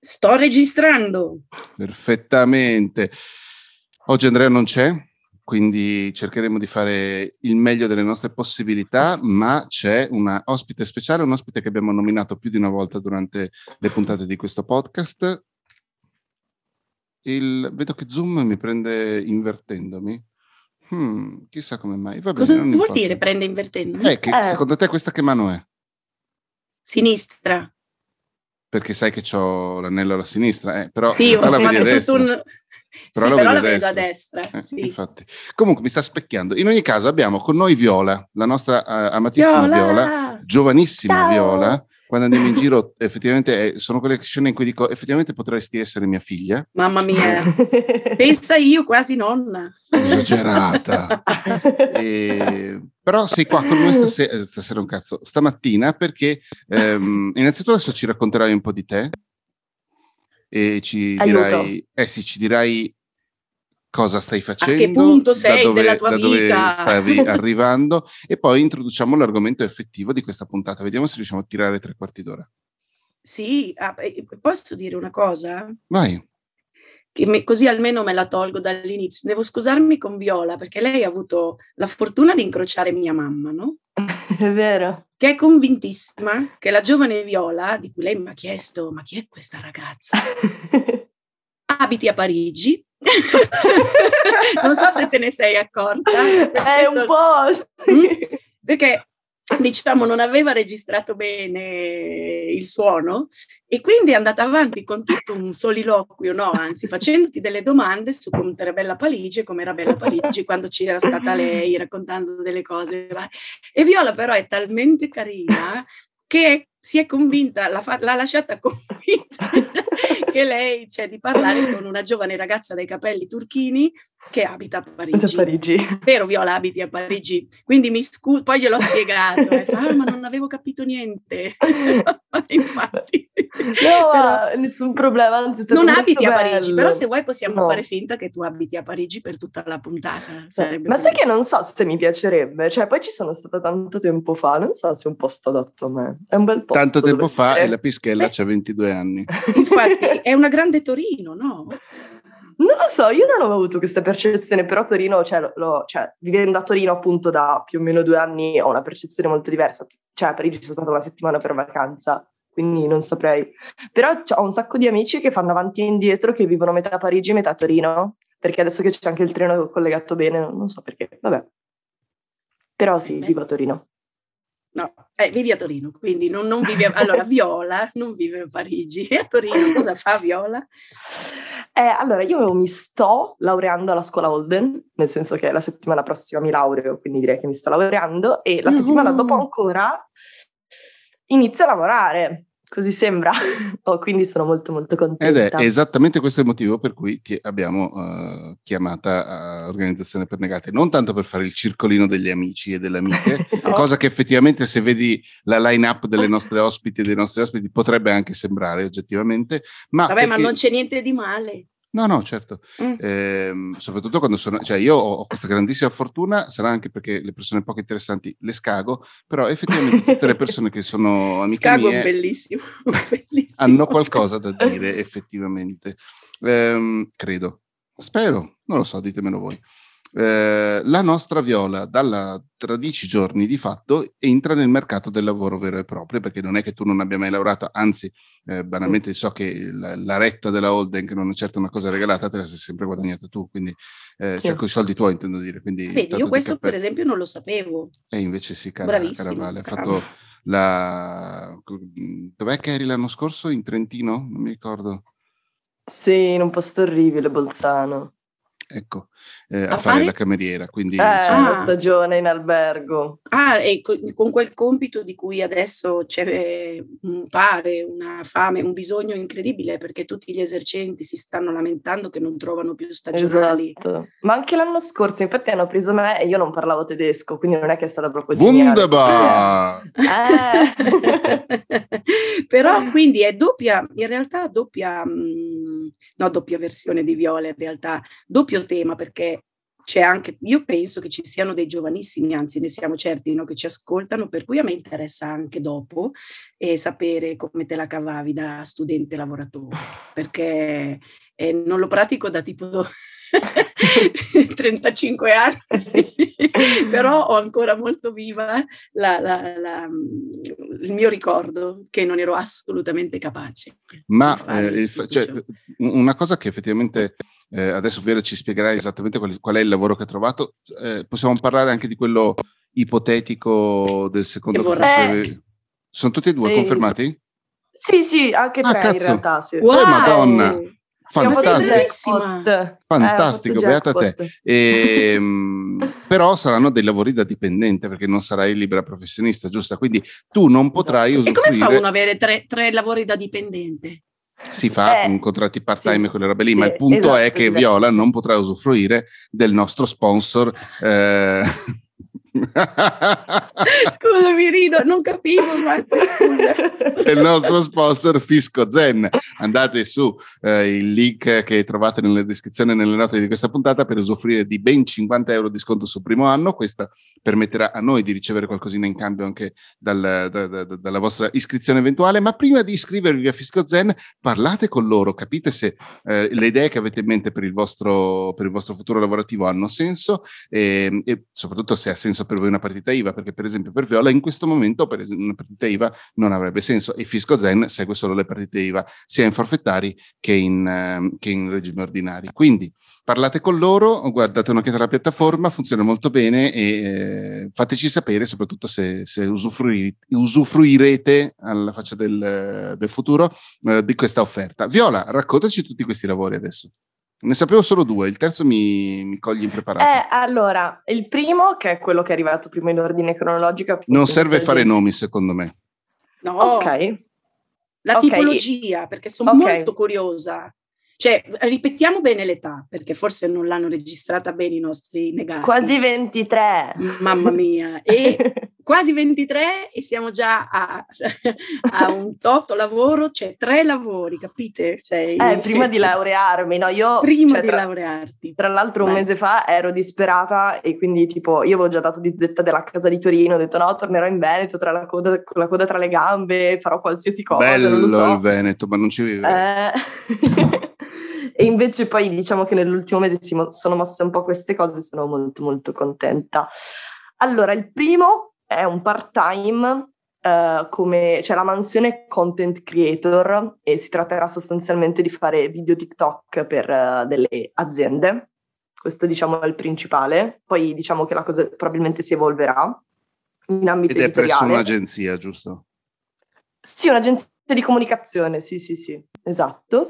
Sto registrando. Perfettamente. Oggi Andrea non c'è, quindi cercheremo di fare il meglio delle nostre possibilità, ma c'è una ospite speciale, un ospite che abbiamo nominato più di una volta durante le puntate di questo podcast. Il, vedo che Zoom mi prende invertendomi. Hmm, chissà come mai. Va bene, Cosa vuol importa. dire prende invertendomi? Eh, che, eh. Secondo te questa che mano è? Sinistra perché sai che ho l'anello alla sinistra, eh, però sì, la vedi a destra. Un... Però, sì, la, però la vedo a destra. Eh, sì. Infatti. Comunque mi sta specchiando. In ogni caso abbiamo con noi Viola, la nostra uh, amatissima Viola, Viola giovanissima Ciao. Viola. Quando andiamo in giro, effettivamente eh, sono quelle scene in cui dico: effettivamente potresti essere mia figlia. Mamma mia, pensa io quasi nonna. Esagerata. e, però sei qua con noi stasera, eh, stasera un cazzo, stamattina perché ehm, innanzitutto adesso ci racconterai un po' di te e ci Aiuto. dirai, eh sì, ci dirai cosa stai facendo, a che punto sei da dove, della tua da vita. stavi arrivando e poi introduciamo l'argomento effettivo di questa puntata. Vediamo se riusciamo a tirare tre quarti d'ora. Sì, ah, posso dire una cosa? Vai me, così almeno me la tolgo dall'inizio. Devo scusarmi con Viola perché lei ha avuto la fortuna di incrociare mia mamma, no? È vero. Che è convintissima che la giovane Viola, di cui lei mi ha chiesto, ma chi è questa ragazza? Abiti a Parigi. non so se te ne sei accorta. È un po'. Mm? Perché diciamo, non aveva registrato bene il suono e quindi è andata avanti con tutto un soliloquio, no? anzi facendoti delle domande su come era bella Parigi come era bella Parigi quando c'era stata lei, raccontando delle cose. E Viola però è talmente carina che si è convinta, l'ha, fa- l'ha lasciata convinta che lei c'è cioè, di parlare con una giovane ragazza dai capelli turchini che abita a Parigi. A Parigi. Vero, Viola, abiti a Parigi. Quindi mi scuso, poi gliel'ho spiegato. E fa, ah, ma non avevo capito niente. Infatti. No, però, nessun problema. Anzi, non abiti a Parigi, però se vuoi possiamo no. fare finta che tu abiti a Parigi per tutta la puntata. ma sai che non so se mi piacerebbe. Cioè, poi ci sono stata tanto tempo fa, non so se è un posto adatto a me. È un bel posto. Tanto tempo fa e la Pischella c'ha 22 anni. Infatti, è una grande Torino, no? Non lo so, io non ho avuto questa percezione, però Torino, cioè, lo, cioè, vivendo a Torino appunto da più o meno due anni, ho una percezione molto diversa. Cioè, a Parigi sono stata una settimana per vacanza, quindi non saprei. Però ho un sacco di amici che fanno avanti e indietro, che vivono metà a Parigi e metà a Torino, perché adesso che c'è anche il treno collegato bene, non so perché, vabbè. Però sì, vivo a Torino. No, eh, vivi a Torino, quindi non, non vivi a... Allora, Viola non vive a Parigi. E a Torino cosa fa Viola? Eh, allora, io mi sto laureando alla scuola Holden, nel senso che la settimana prossima mi laureo, quindi direi che mi sto laureando, e la settimana dopo ancora inizio a lavorare. Così sembra, oh, quindi sono molto molto contenta. Ed è esattamente questo il motivo per cui ti abbiamo uh, chiamata a Organizzazione per Negate, non tanto per fare il circolino degli amici e delle amiche, no. cosa che effettivamente se vedi la line-up delle nostre ospiti e dei nostri ospiti potrebbe anche sembrare oggettivamente, ma... Vabbè, perché... ma non c'è niente di male. No, no, certo. Mm. Eh, soprattutto quando sono, cioè io ho, questa grandissima fortuna, sarà anche perché le persone poco interessanti le scago, però effettivamente tutte le persone che sono amiche scago mie bellissimo, bellissimo. hanno qualcosa da dire effettivamente. Eh, credo. Spero, non lo so, ditemelo voi. Eh, la nostra Viola dalla, tra dieci giorni di fatto entra nel mercato del lavoro vero e proprio perché non è che tu non abbia mai lavorato anzi eh, banalmente so che la, la, retta della Holden che non è certo una cosa regalata te la sei sempre guadagnata tu quindi eh, sì. cioè con i soldi tuoi intendo dire quindi Vedi, io questo per esempio non lo sapevo. E invece sì cara, cara Vale ha fatto la dov'è che eri l'anno scorso? In Trentino? Non mi ricordo. Sì in un posto orribile Bolzano ecco, eh, a, a, fare, fare la cameriera. Quindi, eh, insomma... una stagione in albergo. Ah, e con, con, quel compito di cui adesso c'è un pare, una fame, un bisogno incredibile, perché tutti gli esercenti si stanno lamentando che non trovano più stagionali. Esatto. Ma anche l'anno scorso, infatti, hanno preso me e io non parlavo tedesco, quindi non è che è stata proprio Wunderbar! Eh. Però quindi è doppia, in realtà doppia... Mh, no doppia versione di Viola in realtà, doppio tema perché c'è anche, io penso che ci siano dei giovanissimi, anzi ne siamo certi, no, che ci ascoltano, per cui a me interessa anche dopo eh, sapere come te la cavavi da studente lavoratore, perché eh, non lo pratico da tipo 35 anni, però ho ancora molto viva la, la, la, il mio ricordo che non ero assolutamente capace. Ma eh, cioè, una cosa che effettivamente eh, adesso Vera ci spiegherai esattamente qual, qual, è il lavoro che ha trovato, eh, possiamo parlare anche di quello ipotetico del secondo professore. Sono tutti e due confermati? Sì, sì, anche ah, tre cazzo. in realtà. Sì. Wow, eh, Madonna! Sì. Fantastico, fantastico, eh, beata te. E, ehm, però saranno dei lavori da dipendente perché non sarai libera professionista, giusta? Quindi tu non potrai usufruire... E come fa uno ad avere tre, tre lavori da dipendente? Si fa eh, con contratti part-time e quelle robe lì, sì, ma il punto esatto, è che esatto. Viola non potrà usufruire del nostro sponsor. Eh, Scusami, rido, non capivo. scusa. il nostro sponsor Fisco Zen. Andate su eh, il link che trovate nella descrizione nelle note di questa puntata per usufruire di ben 50 euro di sconto sul primo anno. Questa permetterà a noi di ricevere qualcosina in cambio anche dal, da, da, dalla vostra iscrizione eventuale. Ma prima di iscrivervi a Fisco Zen, parlate con loro, capite se eh, le idee che avete in mente per il vostro, per il vostro futuro lavorativo hanno senso e, ehm, e soprattutto se ha senso per voi una partita IVA, perché per esempio per Viola in questo momento esempio, una partita IVA non avrebbe senso e Fisco Zen segue solo le partite IVA sia in forfettari che in, eh, che in regime ordinari. Quindi parlate con loro, guardate un'occhiata alla piattaforma, funziona molto bene e eh, fateci sapere soprattutto se, se usufrui, usufruirete alla faccia del, del futuro eh, di questa offerta. Viola, raccontaci tutti questi lavori adesso. Ne sapevo solo due, il terzo mi, mi coglie impreparato. Eh, allora, il primo, che è quello che è arrivato prima in ordine cronologico. Non serve fare nomi, secondo me. No. Ok. La okay. tipologia, perché sono okay. molto curiosa. Cioè, ripetiamo bene l'età, perché forse non l'hanno registrata bene i nostri negati. Quasi 23. Mamma mia. E quasi 23 e siamo già a, a un tot lavoro, cioè tre lavori, capite? Cioè, eh, prima di laurearmi, no? Io, prima cioè, di tra, laurearti. Tra l'altro un mese fa ero disperata e quindi tipo io avevo già dato di detta della casa di Torino, ho detto no, tornerò in Veneto tra la coda, con la coda tra le gambe, farò qualsiasi cosa. Bello so. il Veneto, ma non ci vive. Eh... e invece poi diciamo che nell'ultimo mese si mo- sono mosse un po' queste cose e sono molto molto contenta. Allora, il primo è un part-time uh, come, cioè la mansione content creator e si tratterà sostanzialmente di fare video TikTok per uh, delle aziende. Questo diciamo è il principale. Poi diciamo che la cosa probabilmente si evolverà in ambito Ed è editoriale. presso un'agenzia, giusto? Sì, un'agenzia di comunicazione, sì, sì, sì, esatto.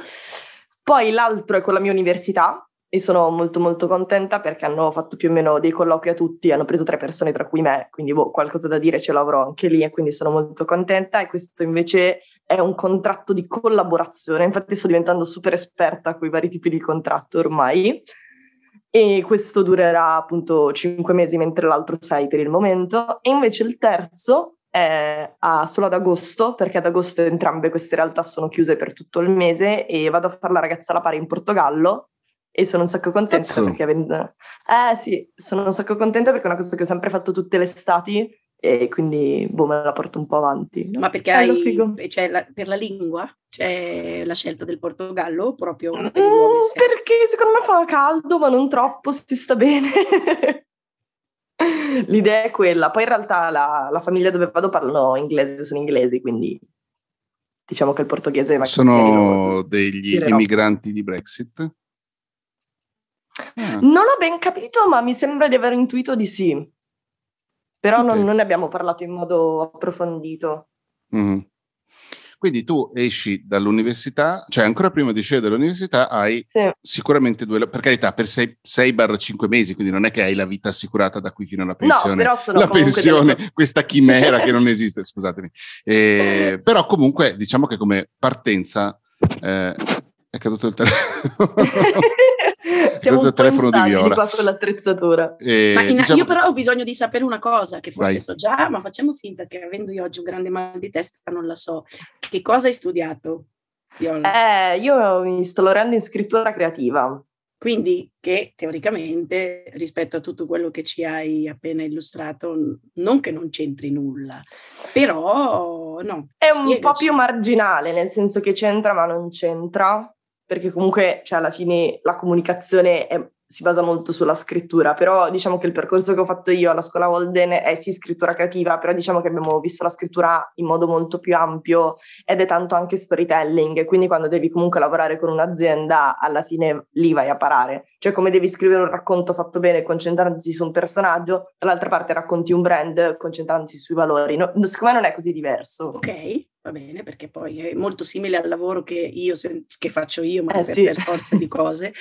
Poi l'altro è con la mia università, e sono molto molto contenta perché hanno fatto più o meno dei colloqui a tutti, hanno preso tre persone tra cui me, quindi boh, qualcosa da dire ce l'avrò anche lì e quindi sono molto contenta. E questo invece è un contratto di collaborazione, infatti sto diventando super esperta con i vari tipi di contratto ormai. E questo durerà appunto cinque mesi mentre l'altro sei per il momento. E invece il terzo è a, solo ad agosto perché ad agosto entrambe queste realtà sono chiuse per tutto il mese e vado a fare la ragazza alla pari in Portogallo e sono un sacco contenta Cazzo. perché avendo... Eh sì, sono un sacco contenta perché è una cosa che ho sempre fatto tutte le estati e quindi boh, me la porto un po' avanti. Ma perché hai, cioè, la, per la lingua c'è la scelta del Portogallo proprio per mm, Perché secondo me fa caldo ma non troppo, si sta bene. L'idea è quella. Poi in realtà la, la, famiglia dove vado parlano inglese, sono inglesi, quindi diciamo che il portoghese... Sono degli immigranti di Brexit? Ah. Non ho ben capito, ma mi sembra di aver intuito di sì. Però okay. non, non, ne abbiamo parlato in modo approfondito. Mm. Quindi tu esci dall'università, cioè ancora prima di uscire dall'università hai sì. sicuramente due, per carità, per 6-5 mesi, quindi non è che hai la vita assicurata da qui fino alla pensione. No, però sono la pensione, delle... questa chimera che non esiste, scusatemi. Eh, però comunque diciamo che come partenza eh, è caduto il telefono. Siamo un telefono di Viola. qua con l'attrezzatura. E, in, diciamo... Io però ho bisogno di sapere una cosa, che forse Vai. so già, ma facciamo finta che avendo io oggi un grande mal di testa non la so. Che cosa hai studiato, Viola? Eh, io mi sto laureando in scrittura creativa. Quindi che teoricamente rispetto a tutto quello che ci hai appena illustrato, non che non c'entri nulla, però no. È un spiegaci. po' più marginale, nel senso che c'entra ma non c'entra, perché comunque cioè, alla fine la comunicazione è si basa molto sulla scrittura, però diciamo che il percorso che ho fatto io alla scuola Holden è sì scrittura creativa, però diciamo che abbiamo visto la scrittura in modo molto più ampio ed è tanto anche storytelling, quindi quando devi comunque lavorare con un'azienda alla fine lì vai a parare, cioè come devi scrivere un racconto fatto bene concentrandoti su un personaggio, dall'altra parte racconti un brand concentrandoti sui valori, no, secondo me non è così diverso. Ok, va bene, perché poi è molto simile al lavoro che io che faccio io, ma eh, per, sì. per, forza di cose.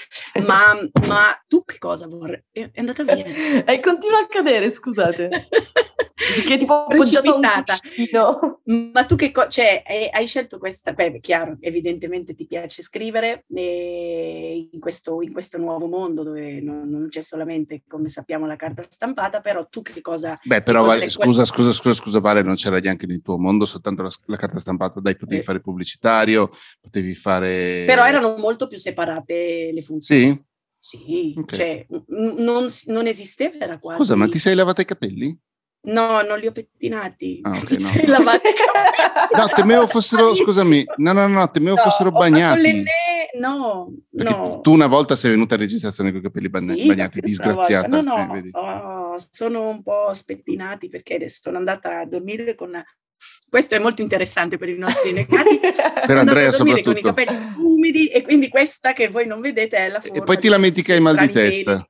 ma, ma, tu che cosa vorrei? È andata via. E continua a cadere, scusate. che tipo precipitata. Ma tu che cosa, cioè, hai, scelto questa, beh, chiaro, evidentemente ti piace scrivere in questo, in, questo, nuovo mondo dove non, non, c'è solamente, come sappiamo, la carta stampata, però tu che cosa... Beh, però cosa vale, scusa, scusa, scusa, scusa, Vale, non c'era neanche nel tuo mondo soltanto la, la carta stampata, dai, potevi eh. fare pubblicitario, potevi fare... Però erano molto più separate le funzioni. Sì? Sì, okay. cioè non, non esisteva, era quasi... Scusa, ma ti sei lavata i capelli? No, non li ho pettinati. Ah, okay, no. no, temevo fossero, scusami, no, no, no, temevo no, fossero bagnati. No, no. Tu una volta sei venuta a registrazione con i capelli bagn- sì, bagnati, disgraziata. No, no, eh, oh, sono un po' spettinati perché sono andata a dormire con... Questo è molto interessante per i nostri negati. per Andrea soprattutto. Con i capelli umidi e quindi questa che voi non vedete è la forma E poi ti lamenti che hai mal di testa.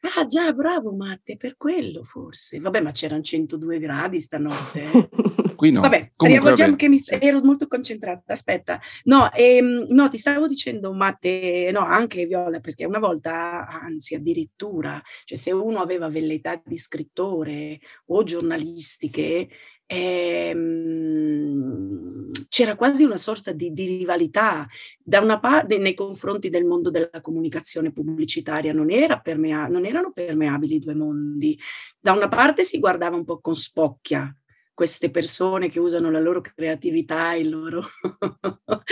Ah già, bravo Matte, per quello forse. Vabbè, ma c'erano 102 gradi stanotte. Qui no. Vabbè, Comunque, vabbè. che mi ero molto concentrata. Aspetta, no, ehm, no, ti stavo dicendo, Matte, no, anche Viola, perché una volta, anzi, addirittura, cioè se uno aveva velleità di scrittore o giornalistiche, ehm, c'era quasi una sorta di, di, rivalità da una parte nei confronti del mondo della comunicazione pubblicitaria, non, era permea- non erano permeabili i due mondi. Da una parte si guardava un po' con spocchia queste persone che usano la loro creatività, il loro,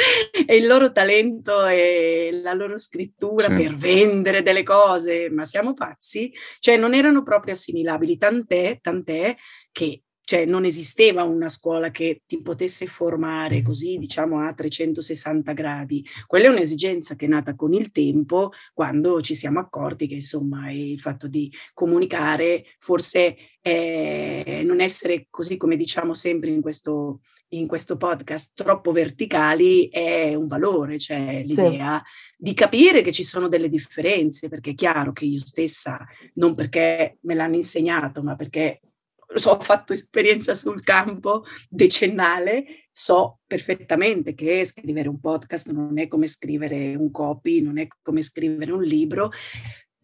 e il loro talento e la loro scrittura sì. per vendere delle cose, ma siamo pazzi? Cioè non erano proprio assimilabili, tant'è, tant'è che cioè non esisteva una scuola che ti potesse formare così, diciamo, a 360 gradi. Quella è un'esigenza che è nata con il tempo, quando ci siamo accorti che, insomma, il fatto di comunicare forse eh, non essere così come diciamo sempre in questo, in questo podcast troppo verticali è un valore, cioè l'idea sì. di capire che ci sono delle differenze, perché è chiaro che io stessa, non perché me l'hanno insegnato, ma perché so, ho fatto esperienza sul campo decennale, so perfettamente che scrivere un podcast non è come scrivere un copy, non è come scrivere un libro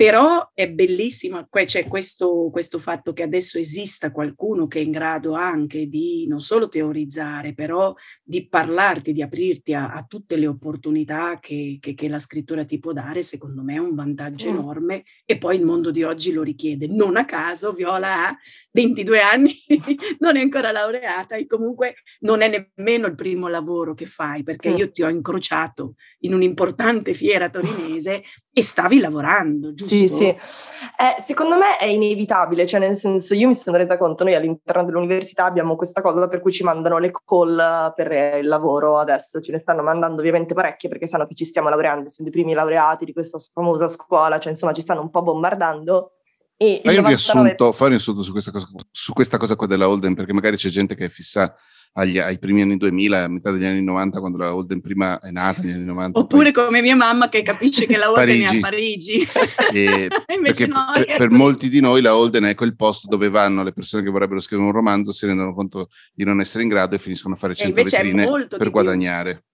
però è bellissimo, c'è questo, questo, fatto che adesso esista qualcuno che è in grado anche di non solo teorizzare, però di parlarti, di aprirti a, a tutte le opportunità che, che, che, la scrittura ti può dare, secondo me è un vantaggio mm. enorme e poi il mondo di oggi lo richiede. Non a caso Viola ha 22 anni, non è ancora laureata e comunque non è nemmeno il primo lavoro che fai, perché mm. io ti ho incrociato in un'importante fiera torinese e stavi lavorando, giusto? Sì, sì. Eh, secondo me è inevitabile, cioè nel senso io mi sono resa conto, noi all'interno dell'università abbiamo questa cosa per cui ci mandano le call per il lavoro adesso, ce ne stanno mandando ovviamente parecchie perché sanno che ci stiamo laureando, siamo i primi laureati di questa famosa scuola, cioè insomma ci stanno un po' bombardando. E fai un riassunto, fai un riassunto su questa cosa, su questa cosa qua della Holden, perché magari c'è gente che è fissa agli, ai primi anni 2000, a metà degli anni 90, quando la Holden prima è nata, negli anni 90. Oppure poi... come mia mamma che capisce che la Holden è a Parigi. E, Invece no, per, per, molti di noi la Holden è quel posto dove vanno le persone che vorrebbero scrivere un romanzo, si rendono conto di non essere in grado e finiscono a fare 100 vetrine per guadagnare.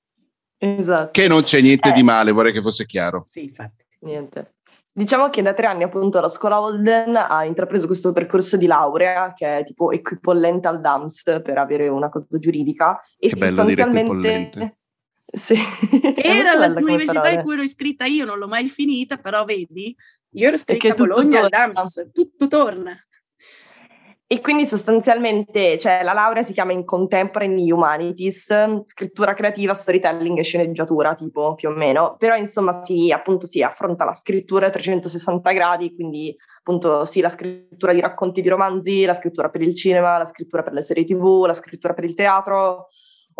Esatto. Che non c'è niente eh. di male, vorrei che fosse chiaro. Sì, infatti. Niente. Diciamo che da tre anni appunto la scuola Holden ha intrapreso questo percorso di laurea che è tipo equipollente al DAMS per avere una cosa giuridica e che sostanzialmente sì. Era l'università in cui ero iscritta io, non l'ho mai finita, però vedi, io ero iscritta a Bologna al DAMS, tutto torna. E quindi sostanzialmente cioè, la laurea si chiama in Contemporary Humanities, scrittura creativa, storytelling e sceneggiatura, tipo più o meno. Però insomma si, appunto, si affronta la scrittura a 360 gradi, quindi appunto sì, la scrittura di racconti di romanzi, la scrittura per il cinema, la scrittura per le serie tv, la scrittura per il teatro,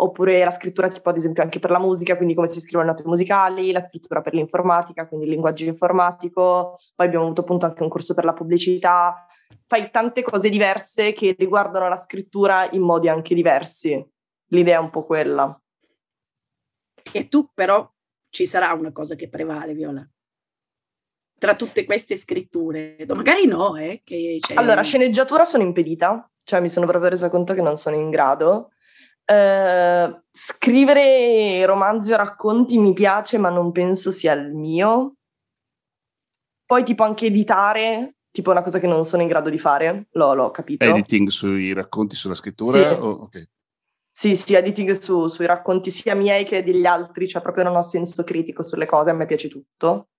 oppure la scrittura tipo ad esempio anche per la musica, quindi come si scrivono note musicali, la scrittura per l'informatica, quindi il linguaggio informatico, poi abbiamo avuto appunto anche un corso per la pubblicità, fai tante cose diverse che riguardano la scrittura in modi anche diversi. L'idea è un po' quella. E tu però ci sarà una cosa che prevale, Viola? Tra tutte queste scritture, magari no, eh, Allora, sceneggiatura sono impedita, cioè mi sono proprio resa conto che non sono in grado. Uh, scrivere romanzi o racconti mi piace, ma non penso sia il mio. Poi, tipo, anche editare tipo una cosa che non sono in grado di fare, l'ho, l'ho capito. Editing sui racconti, sulla scrittura? Sì, oh, okay. sì, sì, editing su, sui racconti sia miei che degli altri, cioè proprio non ho senso critico sulle cose, a me piace tutto.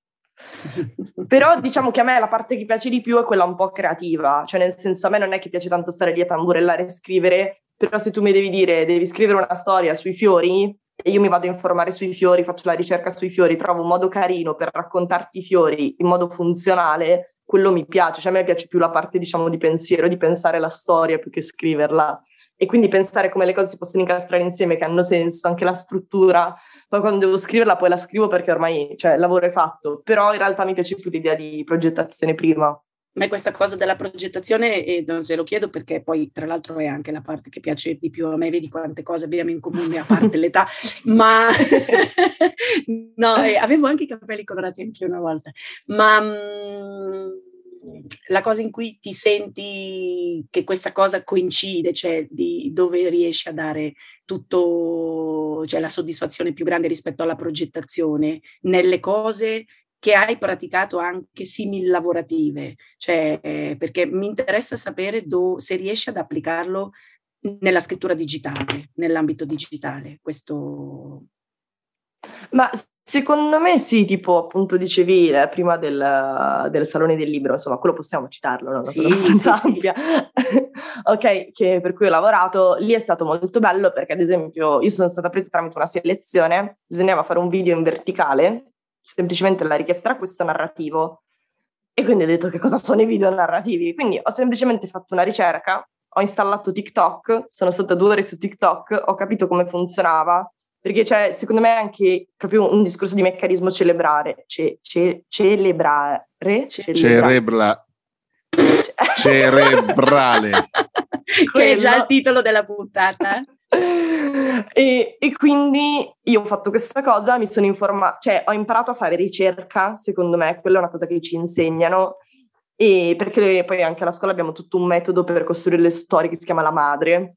Però diciamo che a me la parte che piace di più è quella un po' creativa, cioè nel senso a me non è che piace tanto stare lì a tamburellare e scrivere, però se tu mi devi dire devi scrivere una storia sui fiori e io mi vado a informare sui fiori, faccio la ricerca sui fiori, trovo un modo carino per raccontarti i fiori in modo funzionale, quello mi piace, cioè a me piace più la parte diciamo di pensiero, di pensare la storia più che scriverla e quindi pensare come le cose si possono incastrare insieme, che hanno senso, anche la struttura. Poi quando devo scriverla poi la scrivo perché ormai cioè, il lavoro è fatto, però in realtà mi piace più l'idea di progettazione prima. Ma questa cosa della progettazione, e te lo chiedo perché poi tra l'altro è anche la parte che piace di più a me, vedi quante cose abbiamo in comune a parte l'età, ma no, eh, avevo anche i capelli colorati anche una volta, ma mh, mm, la cosa in cui ti senti che questa cosa coincide, cioè di dove riesci a dare tutto, cioè la soddisfazione più grande rispetto alla progettazione, nelle cose che hai praticato anche simil lavorative, cioè, eh, perché mi interessa sapere do, se riesci ad applicarlo nella scrittura digitale, nell'ambito digitale. Questo... Ma secondo me sì, tipo appunto dicevi eh, prima del, del, Salone del Libro, insomma, quello possiamo citarlo, no? Sì, sì, sì. ok, che per cui ho lavorato, lì è stato molto bello perché ad esempio io sono stata presa tramite una selezione, bisognava fare un video in verticale semplicemente la richiesta era questo narrativo. E quindi ho detto che cosa sono i video narrativi. Quindi ho semplicemente fatto una ricerca, ho installato TikTok, sono stata due ore su TikTok, ho capito come funzionava, perché c'è secondo me anche proprio un discorso di meccanismo celebrare, ce, ce, celebrare, celebrare. cerebrale. che è già il titolo della puntata. E, e, quindi io ho fatto questa cosa, mi sono informata, cioè ho imparato a fare ricerca, secondo me, quella è una cosa che ci insegnano, e perché poi anche alla scuola abbiamo tutto un metodo per costruire le storie che si chiama La Madre,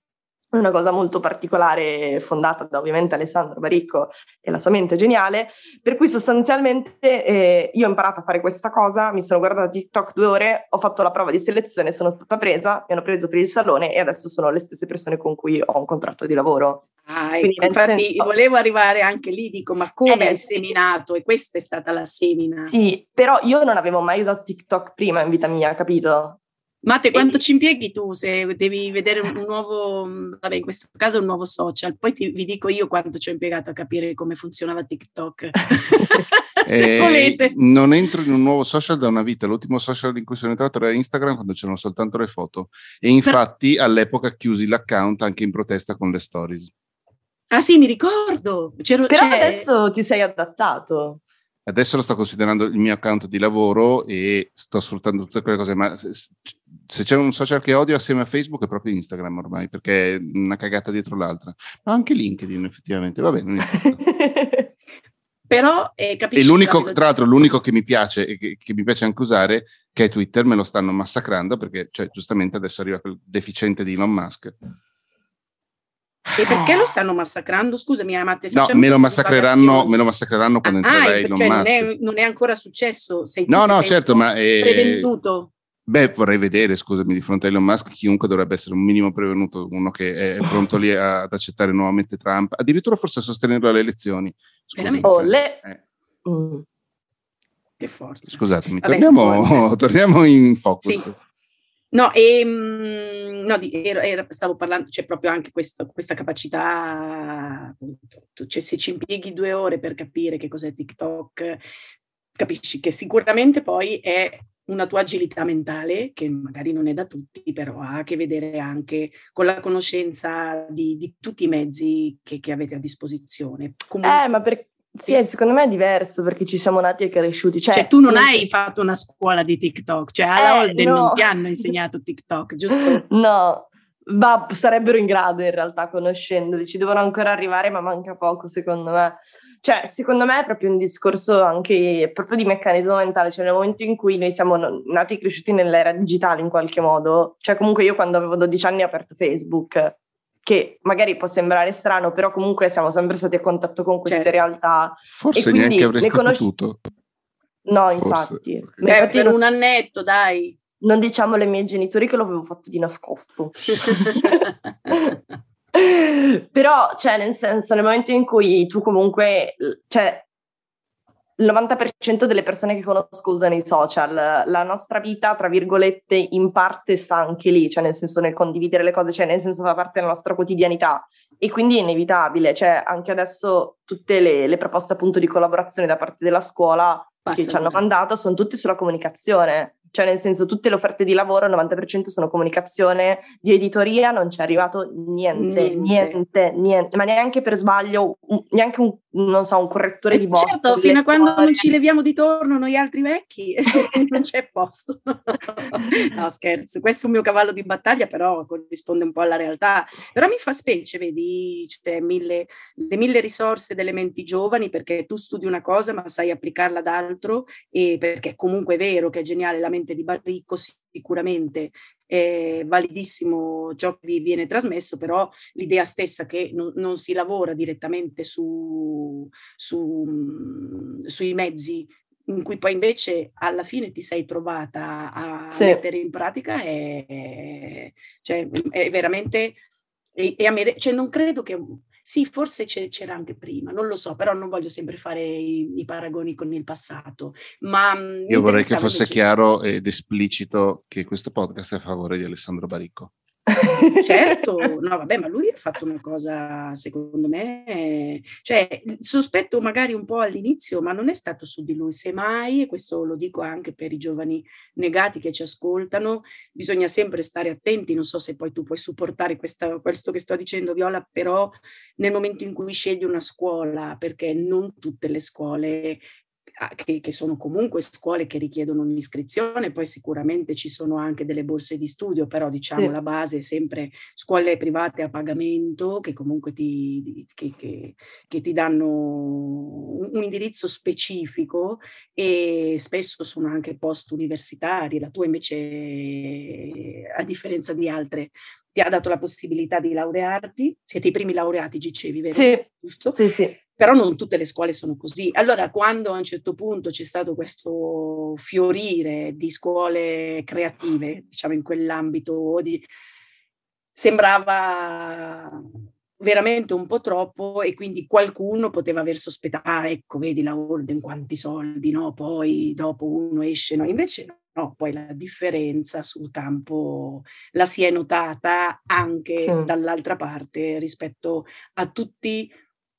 una cosa molto particolare fondata da ovviamente Alessandro Baricco e la sua mente geniale, per cui sostanzialmente eh, io ho imparato a fare questa cosa, mi sono guardata TikTok due ore, ho fatto la prova di selezione, sono stata presa, mi hanno preso per il salone e adesso sono le stesse persone con cui ho un contratto di lavoro. Ah, ecco, infatti senso... volevo arrivare anche lì, dico ma come eh, hai seminato? E questa è stata la semina. Sì, però io non avevo mai usato TikTok prima in vita mia, capito? Mate, quanto ci impieghi tu se devi vedere un, nuovo, vabbè, in questo caso un nuovo social? Poi ti, vi dico io quanto ci ho impiegato a capire come funzionava TikTok. eh, non entro in un nuovo social da una vita. L'ultimo social in cui sono entrato era Instagram quando c'erano soltanto le foto. E infatti all'epoca chiusi l'account anche in protesta con le stories. Ah sì, mi ricordo. C'ero, Però c'è... adesso ti sei adattato. Adesso lo sto considerando il mio account di lavoro e sto sfruttando tutte quelle cose, ma se c'è un social che odio assieme a Facebook è proprio Instagram ormai, perché è una cagata dietro l'altra. Ma anche LinkedIn effettivamente, va bene. Però eh, capisci... E l'unico, tra l'altro, l'unico che mi piace e che, che, mi piace anche usare, che è Twitter, me lo stanno massacrando perché, cioè, giustamente adesso arriva quel deficiente di Elon Musk. E perché lo stanno massacrando? Scusami, Amate. No, me lo, massacreranno, me lo massacreranno quando ah, entrerà Elon cioè Musk. Non è, non è, ancora successo? Sei no, no, certo, ma... È... Prevenuto? Beh, vorrei vedere, scusami, di fronte a Elon Musk, chiunque dovrebbe essere un minimo prevenuto, uno che è pronto lì ad accettare nuovamente Trump, addirittura forse a sostenerlo alle elezioni. Scusami, oh, le... eh. mm. Che forza. Scusatemi, Vabbè, torniamo, torniamo, in focus. Sì. No, e, mm, no, era, era, stavo parlando, c'è proprio anche questo, questa capacità, appunto, cioè se ci impieghi due ore per capire che cos'è TikTok, capisci che sicuramente poi è una tua agilità mentale, che magari non è da tutti, però ha a che vedere anche con la conoscenza di, di tutti i mezzi che, che, avete a disposizione. Comunque, eh, ma per, sì, secondo me è diverso perché ci siamo nati e cresciuti. Cioè, cioè tu non hai fatto una scuola di TikTok, cioè alla eh, Holden no. non ti hanno insegnato TikTok, giusto? No, ma sarebbero in grado in realtà conoscendoli, ci devono ancora arrivare ma manca poco secondo me. Cioè secondo me è proprio un discorso anche proprio di meccanismo mentale, cioè nel momento in cui noi siamo nati e cresciuti nell'era digitale in qualche modo, cioè comunque io quando avevo 12 anni ho aperto Facebook, che magari può sembrare strano, però comunque siamo sempre stati a contatto con queste certo. realtà. Forse neanche avresti conosci- potuto. No, Forse. infatti. Okay. Beh, infatti per non... un annetto, dai non diciamo ai miei genitori che l'avevo fatto di nascosto. Però, cioè, nel senso, nel momento in cui tu comunque, cioè, il 90% delle persone che conosco usano i social, la nostra vita, tra virgolette, in parte sta anche lì, cioè nel senso nel condividere le cose, cioè nel senso fa parte della nostra quotidianità. E quindi è inevitabile, cioè anche adesso tutte le, le proposte appunto di collaborazione da parte della scuola Passa che ci hanno mandato sono tutte sulla comunicazione, cioè nel senso tutte le offerte di lavoro, il 90% sono comunicazione, di editoria non c'è arrivato niente, niente, niente, ma neanche per sbaglio, neanche un, non so, un correttore di bozzo. Certo, fino a quando non ci leviamo di torno noi altri vecchi, non c'è posto. no scherzo, questo è un mio cavallo di battaglia, però corrisponde un po' alla realtà. Però mi fa specie, vedi, cioè, mille, le mille risorse delle menti giovani, perché tu studi una cosa ma sai applicarla ad altro, e perché comunque è vero che è geniale la mente sicuramente di Barricco, sicuramente è validissimo ciò che vi viene trasmesso, però l'idea stessa che non, non si lavora direttamente su, su, sui mezzi in cui poi invece alla fine ti sei trovata a sì. mettere in pratica è, cioè, è veramente... È, è cioè non credo che sì, forse c'era anche prima, non lo so, però non voglio sempre fare i, i paragoni con il passato. Ma mm, Io vorrei che fosse chiaro ed esplicito che questo podcast è a favore di Alessandro Baricco. Certo, no vabbè, ma lui ha fatto una cosa, secondo me, cioè sospetto magari un po' all'inizio, ma non è stato su di lui, semmai, e questo lo dico anche per i giovani negati che ci ascoltano, bisogna sempre stare attenti, non so se poi tu puoi supportare questa, questo che sto dicendo Viola, però nel momento in cui scegli una scuola, perché non tutte le scuole che, che, sono comunque scuole che richiedono un'iscrizione, poi sicuramente ci sono anche delle borse di studio, però diciamo sì. la base è sempre scuole private a pagamento che comunque ti, che, che, che ti danno un, un, indirizzo specifico e spesso sono anche post universitari, la tua invece a differenza di altre ti ha dato la possibilità di laurearti, siete i primi laureati, dicevi, vero? Sì, giusto? Sì, sì. Però non tutte le scuole sono così. Allora, quando a un certo punto c'è stato questo fiorire di scuole creative, diciamo in quell'ambito, di, sembrava veramente un po' troppo e quindi qualcuno poteva aver sospettato, ah, ecco, vedi la Holden quanti soldi, no? Poi dopo uno esce, no? Invece no, poi la differenza sul campo la si è notata anche sì. dall'altra parte rispetto a tutti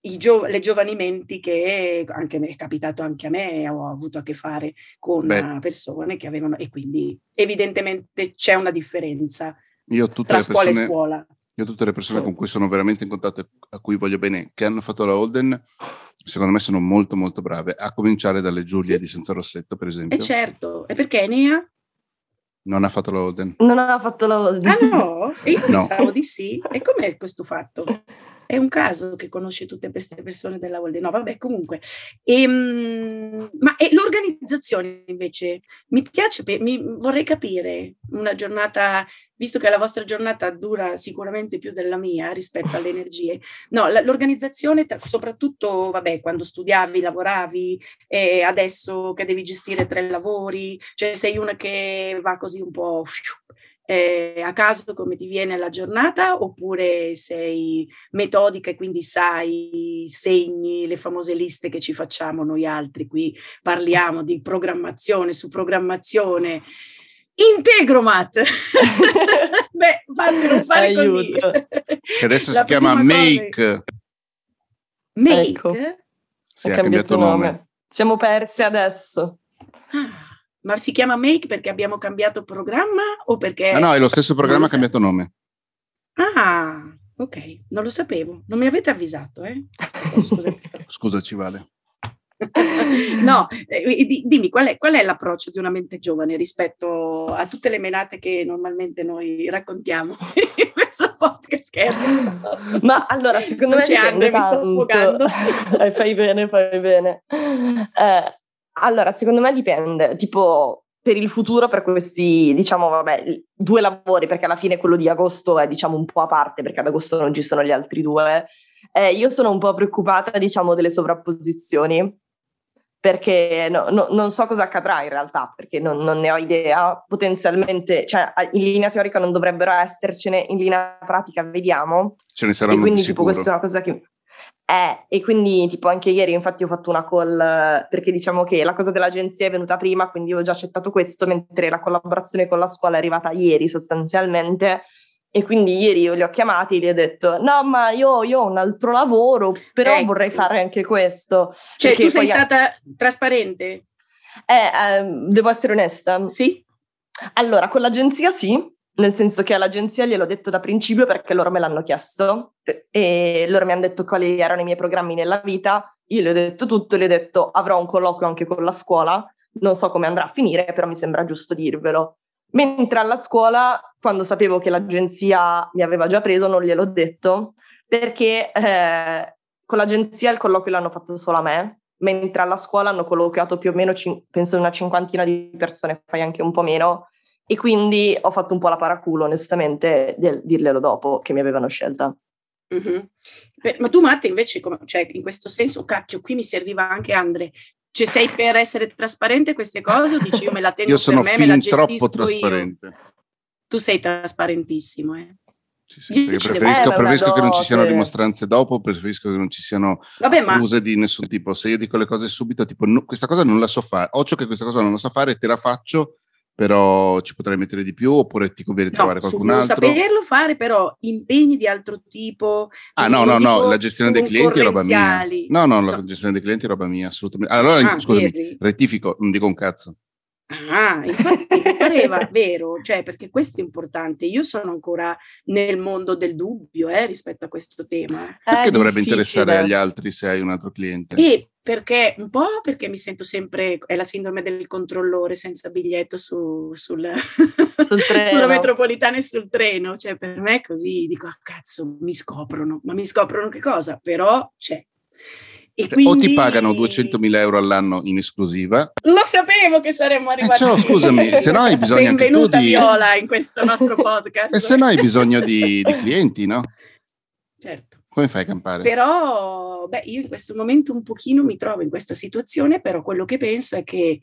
Gio- le giovani menti che anche me, è capitato anche a me, ho avuto a che fare con Beh. persone che avevano, e quindi evidentemente c'è una differenza tra scuola persone, e scuola. Io tutte le persone sì. con cui sono veramente in contatto, a cui voglio bene, che hanno fatto la Holden, secondo me sono molto molto brave, a cominciare dalle Giulie sì. di Senza Rossetto, per esempio. E certo, e perché Enea? Non ha fatto la Holden. Non ha fatto la Holden. Ah no? E io no. pensavo di sì. E com'è questo fatto? È un caso che conosci tutte queste persone della Holden. No, vabbè, comunque. E, ehm, ma e l'organizzazione invece, mi piace, mi, vorrei capire una giornata, visto che la vostra giornata dura sicuramente più della mia rispetto alle energie. No, l'organizzazione, soprattutto, vabbè, quando studiavi, lavoravi, e adesso che devi gestire tre lavori, cioè sei una che va così un po' eh, a caso come ti viene la giornata oppure sei metodica e quindi sai, segni le famose liste che ci facciamo noi altri qui, parliamo di programmazione su programmazione. Integromat. Beh, fatelo fare Aiuto. così. Che adesso La si chiama prima cosa- Make. Make? Ecco. Sì, ha ha cambiato nome. Siamo persi adesso. Ah, ma si chiama Make perché abbiamo cambiato programma o perché... Ah, no, è lo stesso programma, ha cambiato nome. Ah, ok, non lo sapevo. Non mi avete avvisato, eh? Scusate, Scusaci, Vale. No, eh, di- dimmi qual è, qual è l'approccio di una mente giovane rispetto a tutte le menate che normalmente noi raccontiamo in questo podcast? Scherzo. Ma allora, secondo Non me c'è dipende Andre, mi sto sfogando. Eh, fai bene, fai bene. Eh, allora, secondo me dipende, tipo per il futuro, per questi, diciamo, vabbè, due lavori, perché alla fine quello di agosto è, diciamo, un po' a parte, perché ad agosto non ci sono gli altri due. Eh, io sono un po' preoccupata, diciamo, delle sovrapposizioni, perché no- no- non so cosa accadrà in realtà, perché non, non ne ho idea. Potenzialmente, cioè, in linea teorica non dovrebbero essercene, in linea pratica vediamo. Ce ne E saranno quindi di tipo questa è una cosa che... Eh, e quindi tipo anche ieri infatti ho fatto una call eh, perché diciamo che la cosa dell'agenzia è venuta prima, quindi ho già accettato questo, mentre la collaborazione con la scuola è arrivata ieri sostanzialmente. E quindi ieri io li ho chiamati e gli ho detto: No, ma io, io ho un altro lavoro, però Ecco. vorrei fare anche questo. Cioè, tu sei stata trasparente? Eh, ehm, devo essere onesta. Sì? Allora, con l'agenzia sì, nel senso che all'agenzia gliel'ho detto da principio perché loro me l'hanno chiesto e loro mi hanno detto quali erano i miei programmi nella vita. Io gli ho detto tutto, gli ho detto avrò un colloquio anche con la scuola, non so come andrà a finire, però mi sembra giusto dirvelo. Mentre alla scuola, quando sapevo che l'agenzia mi aveva già preso, non gliel'ho detto perché eh, con l'agenzia il colloquio l'hanno fatto solo a me, mentre alla scuola hanno colloquiato più o meno, cin- penso, una cinquantina di persone, fai anche un po' meno. E quindi ho fatto un po' la paraculo, onestamente, del dirglielo dopo che mi avevano scelta. Mhm. Beh, ma tu, Matte, invece, come- cioè, in questo senso, cacchio, qui mi serviva anche Andre. Cioè, sei per essere trasparente queste cose o dici io me la tengo Io sono per me, me la troppo io? trasparente. Tu sei trasparentissimo, eh. Sì, sì, Io preferisco, ma preferisco che non ci siano dimostranze dopo, preferisco che non ci siano Vabbè, ma accuse di nessun tipo. Se io dico le cose subito, tipo no, questa cosa non la so fare, occhio che questa cosa non la so fare, te la faccio, però ci potrei mettere di più, oppure ti conviene no, trovare qualcun non altro. saperlo fare, però impegni di altro tipo. Ah no, non no, no, la gestione dei clienti è roba mia. No, no, la No. gestione dei clienti è roba mia, assolutamente. Allora, Ah, scusami, vedi? rettifico, non dico un cazzo. Ah, infatti mi pareva vero, cioè perché questo è importante. Io sono ancora nel mondo del dubbio eh, rispetto a questo tema. Perché È dovrebbe difficile. interessare agli altri se hai un altro cliente? E perché un po' perché mi sento sempre, è la sindrome del controllore senza biglietto su, sul, Sul sulla metropolitana e sul treno. Cioè, per me è così dico, ah, cazzo, mi scoprono, ma mi scoprono che cosa? Però c'è. E Cioè, O ti quindi- pagano 200.000 euro all'anno in esclusiva, Lo sapevo che saremmo arrivati. ciao, scusami, se no hai bisogno Benvenuta di- Viola in questo nostro podcast. e se no hai bisogno di, di clienti, no? Certo. Come fai a campare? Però, beh, io in questo momento un pochino mi trovo in questa situazione, però quello che penso è che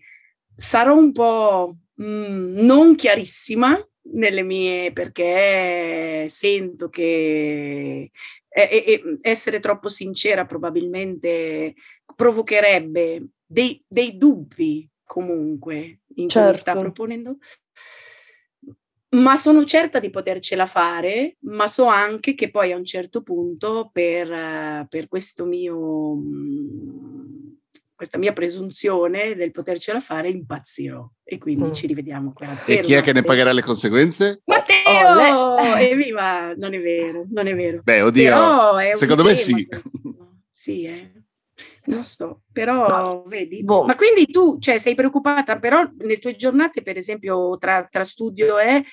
sarò un po' mh, non chiarissima nelle mie, perché sento che e- e- essere troppo sincera probabilmente provocherebbe dei, dei dubbi comunque in chi mi sta Certo. proponendo. Ma sono certa di potercela fare, ma so anche che poi a un certo punto per, per questo mio, mh, questa mia presunzione del potercela fare impazzirò e quindi Mm. ci rivediamo qua. E chi è che ne pagherà le conseguenze? Matteo! Olè! Evviva! Non è vero, non è vero. Beh, oddio, secondo me sì. questo. Sì, eh. Non so, però vedi. boh. Ma quindi tu, cioè, sei preoccupata, però nelle tue giornate, per esempio, tra, tra studio e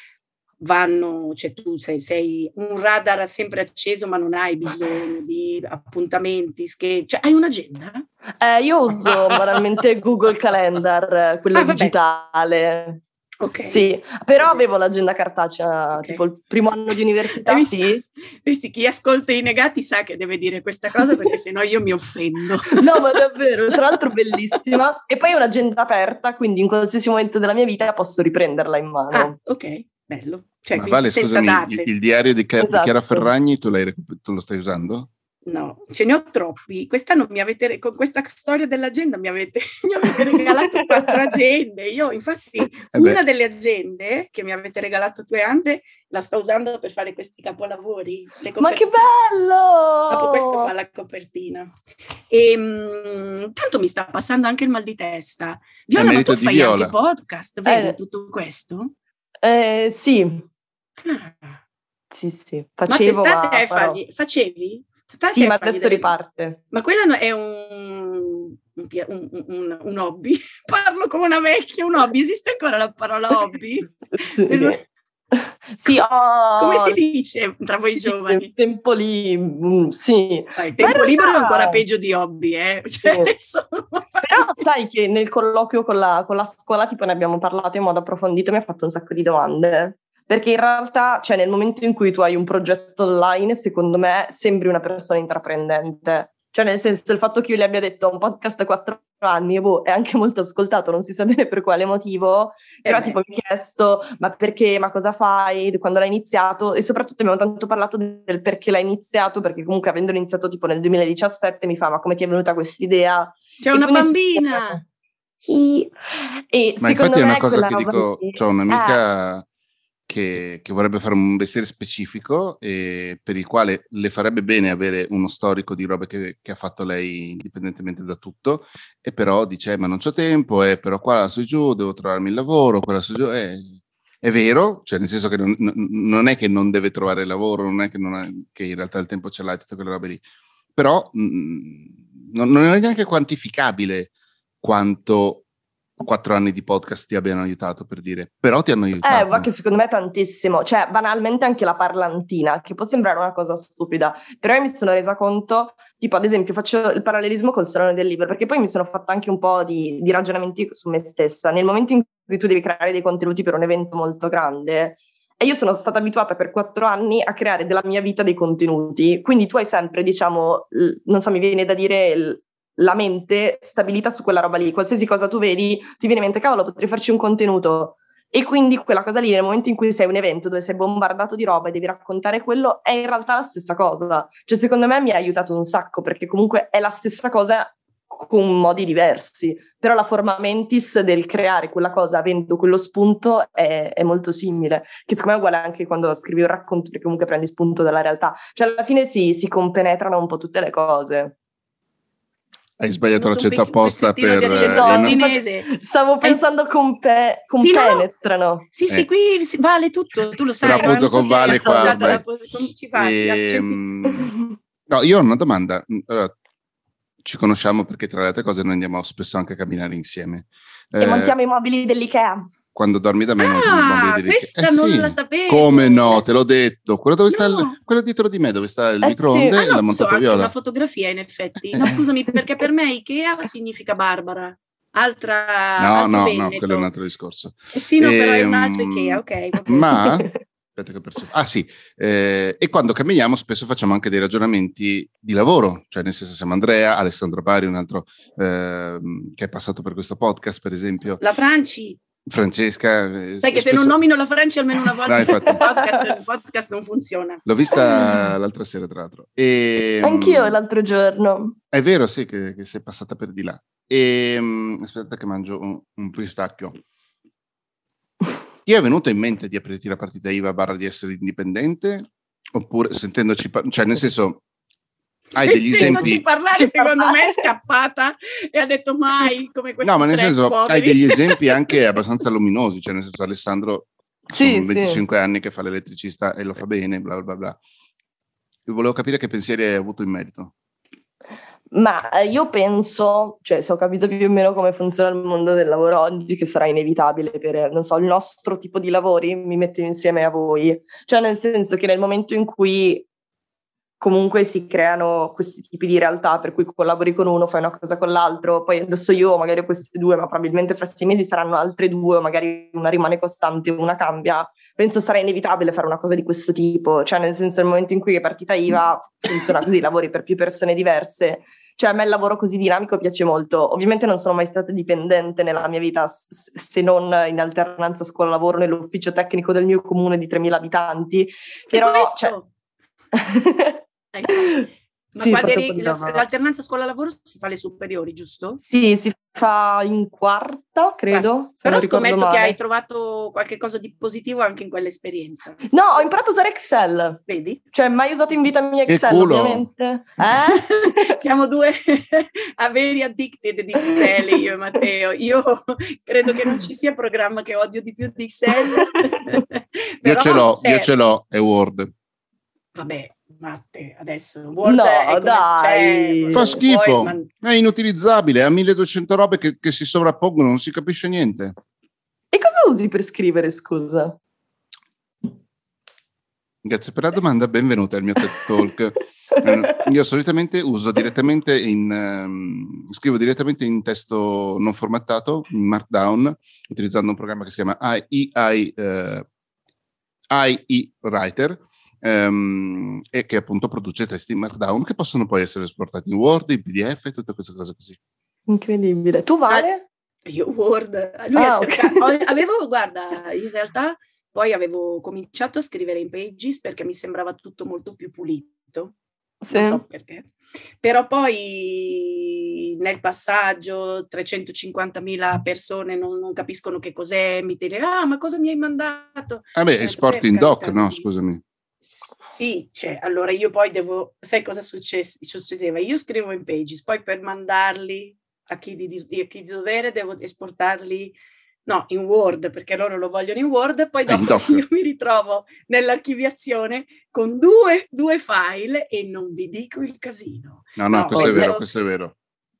vanno, cioè tu sei, sei un radar sempre acceso, ma non hai bisogno di appuntamenti, schede, cioè hai un'agenda? Eh, io uso banalmente Google Calendar, quello Ah, digitale. Ok. Sì, però avevo l'agenda cartacea, Ok. tipo il primo anno di università, visto? sì. Visti, chi ascolta i negati sa che deve dire questa cosa perché sennò io mi offendo. No, ma davvero, tra l'altro bellissima. E poi è un'agenda aperta, quindi in qualsiasi momento della mia vita posso riprenderla in mano. Ah, ok, bello. Cioè, Ma vale, senza scusami, il, il diario di, Chiara- di Esatto. Chiara Ferragni tu, tu lo stai usando? No, ce ne ho troppi. Quest'anno mi avete, con questa storia dell'agenda mi avete, mi avete regalato quattro agende. Io, infatti, eh una delle agende che mi avete regalato tu e Andre la sto usando per fare questi capolavori. Ma che bello! Dopo questo fa la copertina. E, mh, tanto mi sta passando anche il mal di testa. Viola, ma tu fai Viola. anche podcast, vedi eh, tutto questo? Eh, sì. Ah. Sì, sì. Facevo, ma ma, fargli, facevi? Sì, ma adesso delle... riparte. Ma quello è un, un, un, un, hobby. Parlo come una vecchia, un hobby. Esiste ancora la parola hobby? sì. sì oh, come si dice tra voi giovani? Tempo lì, mm, sì. Dai, tempo libero è ancora peggio di hobby, eh? Cioè, sì. Però sai che nel colloquio con la, con la scuola tipo ne abbiamo parlato in modo approfondito e mi ha fatto un sacco di domande. Perché in realtà, cioè nel momento in cui tu hai un progetto online, secondo me sembri una persona intraprendente. Cioè nel senso, il fatto che io gli abbia detto un podcast a quattro anni e boh, è anche molto ascoltato, non si sa bene per quale motivo, però eh tipo mi ha chiesto ma perché, ma cosa fai, quando l'hai iniziato e soprattutto abbiamo tanto parlato del perché l'hai iniziato, perché comunque avendo iniziato tipo nel 2017 mi fa ma come ti è venuta questa idea? C'è e una bambina! Sì. E ma infatti è una cosa che dico, ho un'amica... Eh che, che, vorrebbe fare un mestiere specifico e per il quale le farebbe bene avere uno storico di robe che, che ha fatto lei indipendentemente da tutto, e però dice, eh, ma non c'ho tempo, eh, però qua su giù devo trovarmi il lavoro, qua su giù... Eh, è vero, cioè nel senso che non, non, è che non deve trovare lavoro, non è che, non è, che in realtà il tempo ce l'ha e tutte quelle robe lì, però mh, mm, non, non è neanche quantificabile quanto quattro anni di podcast ti abbiano aiutato per dire, però ti hanno aiutato. Eh, ma che secondo me tantissimo, cioè banalmente anche la parlantina, che può sembrare una cosa stupida, però io mi sono resa conto, tipo ad esempio faccio il parallelismo col Salone del Libro, perché poi mi sono fatta anche un po' di, di ragionamenti su me stessa, nel momento in cui tu devi creare dei contenuti per un evento molto grande, e io sono stata abituata per quattro anni a creare della mia vita dei contenuti, quindi tu hai sempre, diciamo, non so, mi viene da dire la mente stabilita su quella roba lì. Qualsiasi cosa tu vedi, ti viene in mente, cavolo, potrei farci un contenuto. E quindi quella cosa lì, nel momento in cui sei un evento dove sei bombardato di roba e devi raccontare quello, è in realtà la stessa cosa. Cioè, secondo me mi ha aiutato un sacco, perché comunque è la stessa cosa con modi diversi. Però la forma mentis del creare quella cosa avendo quello spunto è, è molto simile. Che secondo me è uguale anche quando scrivi un racconto, perché comunque prendi spunto dalla realtà. Cioè, alla fine si, si compenetrano un po' tutte le cose. Hai sbagliato l'accento apposta per... No, eh, Stavo pensando Hai... con, pe... con sì, penetrano. No. Sì, sì, eh. qui vale tutto, tu lo sai. Però appunto con vale qua... La... ci fa, e... Ehm, no, io ho una domanda. Allora, ci conosciamo perché tra le altre cose noi andiamo spesso anche a camminare insieme. E eh, montiamo i mobili dell'IKEA quando dormi da me non ah, non questa eh, non sì. la sapevo. Come no, te l'ho detto. Quello, dove no. sta il, quello dietro di me, dove sta il eh, microonde, sì. ah, no, l'ha montato so, Viola. una fotografia, in effetti. No, scusami, perché per me Ikea significa Barbara. Altra, no, no, Veneto. no, quello è un altro discorso. Eh sì, no, e, però è un altro ehm, Ikea, ok. Ma... Aspetta che ho perso. Ah sì, eh, e quando camminiamo spesso facciamo anche dei ragionamenti di lavoro, cioè nel senso siamo Andrea, Alessandro Pari, un altro eh, che è passato per questo podcast per esempio. La Franci. Francesca. Eh, Sai che spesso... se non nomino la Francia almeno una volta, no, il, podcast, il podcast non funziona. L'ho vista l'altra sera, tra l'altro. E, Anch'io um, l'altro giorno. È vero, sì, che, che sei passata per di là. E, um, aspetta che mangio un, un pistacchio. Ti è venuto in mente di aprirti la partita IVA barra di essere indipendente? Oppure sentendoci, cioè nel senso, hai degli esempi parlare secondo me è scappata e ha detto mai come questo no ma nel senso poveri. hai degli esempi anche abbastanza luminosi cioè nel senso Alessandro sì, sono 25 sì. anni che fa l'elettricista e lo fa bene bla bla bla Io volevo capire che pensieri hai avuto in merito ma eh, io penso, cioè se ho capito più o meno come funziona il mondo del lavoro oggi, che sarà inevitabile per, non so, il nostro tipo di lavori, mi metto insieme a voi. Cioè nel senso che nel momento in cui comunque si creano questi tipi di realtà per cui collabori con uno, fai una cosa con l'altro, poi adesso io magari ho queste due, ma probabilmente fra sei mesi saranno altre due, o magari una rimane costante, una cambia. Penso sarà inevitabile fare una cosa di questo tipo, cioè nel senso nel momento in cui è partita IVA funziona così, lavori per più persone diverse. Cioè a me il lavoro così dinamico piace molto. Ovviamente non sono mai stata dipendente nella mia vita, se non in alternanza scuola-lavoro nell'ufficio tecnico del mio comune di 3.000 abitanti. Però, cioè, Ma Sì, andava- l'alternanza scuola-lavoro si fa alle superiori, giusto? Sì, si fa in quarta, credo, se Però scommetto che male. hai trovato qualche cosa di positivo anche in quell'esperienza. No, ho imparato a usare Excel. Vedi? Cioè, mai usato in vita mia Che Excel, culo. ovviamente. Eh? Siamo due averi addicted di Excel, io e Matteo. Io credo che non ci sia programma che odio di più di Excel. Io ce l'ho, serve. io ce l'ho, è Word. Vabbè, Matte, adesso Word No, è dai. Fa schifo, ma- è inutilizzabile, ha 1200 robe che, che si sovrappongono, non si capisce niente. E cosa usi per scrivere, scusa? Grazie per la domanda, benvenuta al mio TED Talk. Eh, Io solitamente uso direttamente in, ehm, scrivo direttamente in testo non formattato, in Markdown, utilizzando un programma che si chiama AI, eh, IE Writer, ehm, e che appunto produce testi in Markdown che possono poi essere esportati in Word, in PDF e tutte queste cose così. Incredibile. Tu, Vale? Io Word, lui Ah, cercato- ho- avevo, guarda, in realtà poi avevo cominciato a scrivere in Pages perché mi sembrava tutto molto più pulito. Sì. non so perché. Però poi nel passaggio 350.000 persone non, non capiscono che cos'è, mi tele, ah ma cosa mi hai mandato? Vabbè, Eh, esporti per in doc, no? Scusami. Sì, cioè, allora io poi devo, sai cosa successe- succedeva? Io scrivo in Pages, poi per mandarli a chi di, a chi di dovere devo esportarli, no, in Word, perché loro lo vogliono in Word, poi Eh, dopo io mi ritrovo nell'archiviazione con due, due file e non vi dico il casino. No, no, No, questo è vero, questo è vero.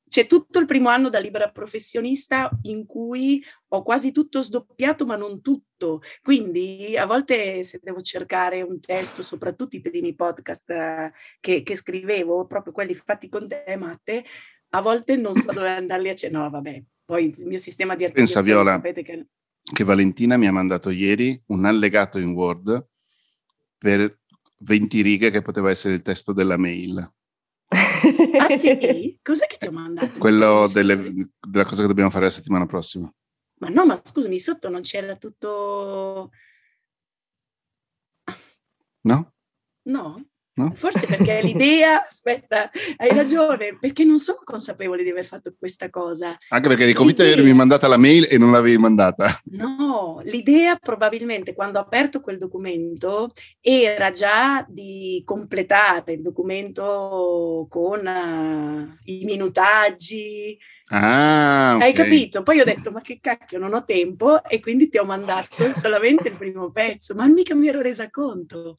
C'è tutto il primo anno da libera professionista in cui ho quasi tutto sdoppiato, ma non tutto. Quindi a volte se devo cercare un testo, soprattutto i primi podcast eh, che, che scrivevo, proprio quelli fatti con te, Matte, a volte non so dove andarli a cercare. No, vabbè, poi il mio sistema di Pensa, archiviazione Viola, sapete che... che Valentina mi ha mandato ieri un allegato in Word per 20 righe che poteva essere il testo della mail. Ah sì? Cos'è che ti ho mandato? Quello delle- della cosa che dobbiamo fare la settimana prossima. Ma no, ma scusami, sotto non c'era tutto... No? No? No? Forse perché l'idea, aspetta, hai ragione, perché non sono consapevole di aver fatto questa cosa. Anche perché eri convinta di L'idea- avermi mandata la mail e non l'avevi mandata. No, l'idea probabilmente quando ho aperto quel documento era già di completare il documento con eh, i minutaggi. Ah, ok. Hai capito? Poi ho detto, ma che cacchio, non ho tempo e quindi ti ho mandato solamente il primo pezzo, ma mica mi ero resa conto.